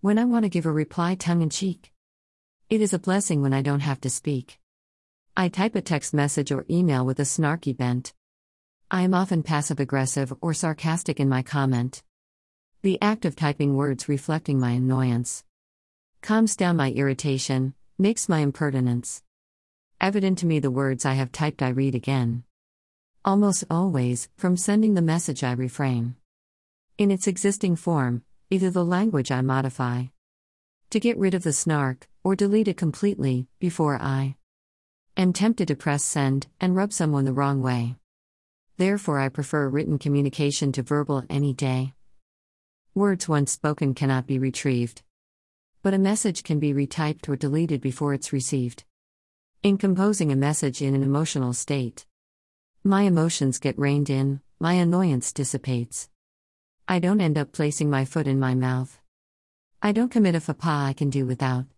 when I want to give a reply tongue in cheek. It is a blessing when I don't have to speak. I type a text message or email with a snarky bent. I am often passive aggressive or sarcastic in my comment. The act of typing words reflecting my annoyance calms down my irritation, makes my impertinence. Evident to me the words I have typed, I read again. Almost always, from sending the message, I refrain. In its existing form, either the language I modify to get rid of the snark, or delete it completely, before I am tempted to press send and rub someone the wrong way. Therefore, I prefer written communication to verbal any day. Words once spoken cannot be retrieved. But a message can be retyped or deleted before it's received. In composing a message in an emotional state, my emotions get reined in, my annoyance dissipates. I don't end up placing my foot in my mouth. I don't commit a faux pas I can do without.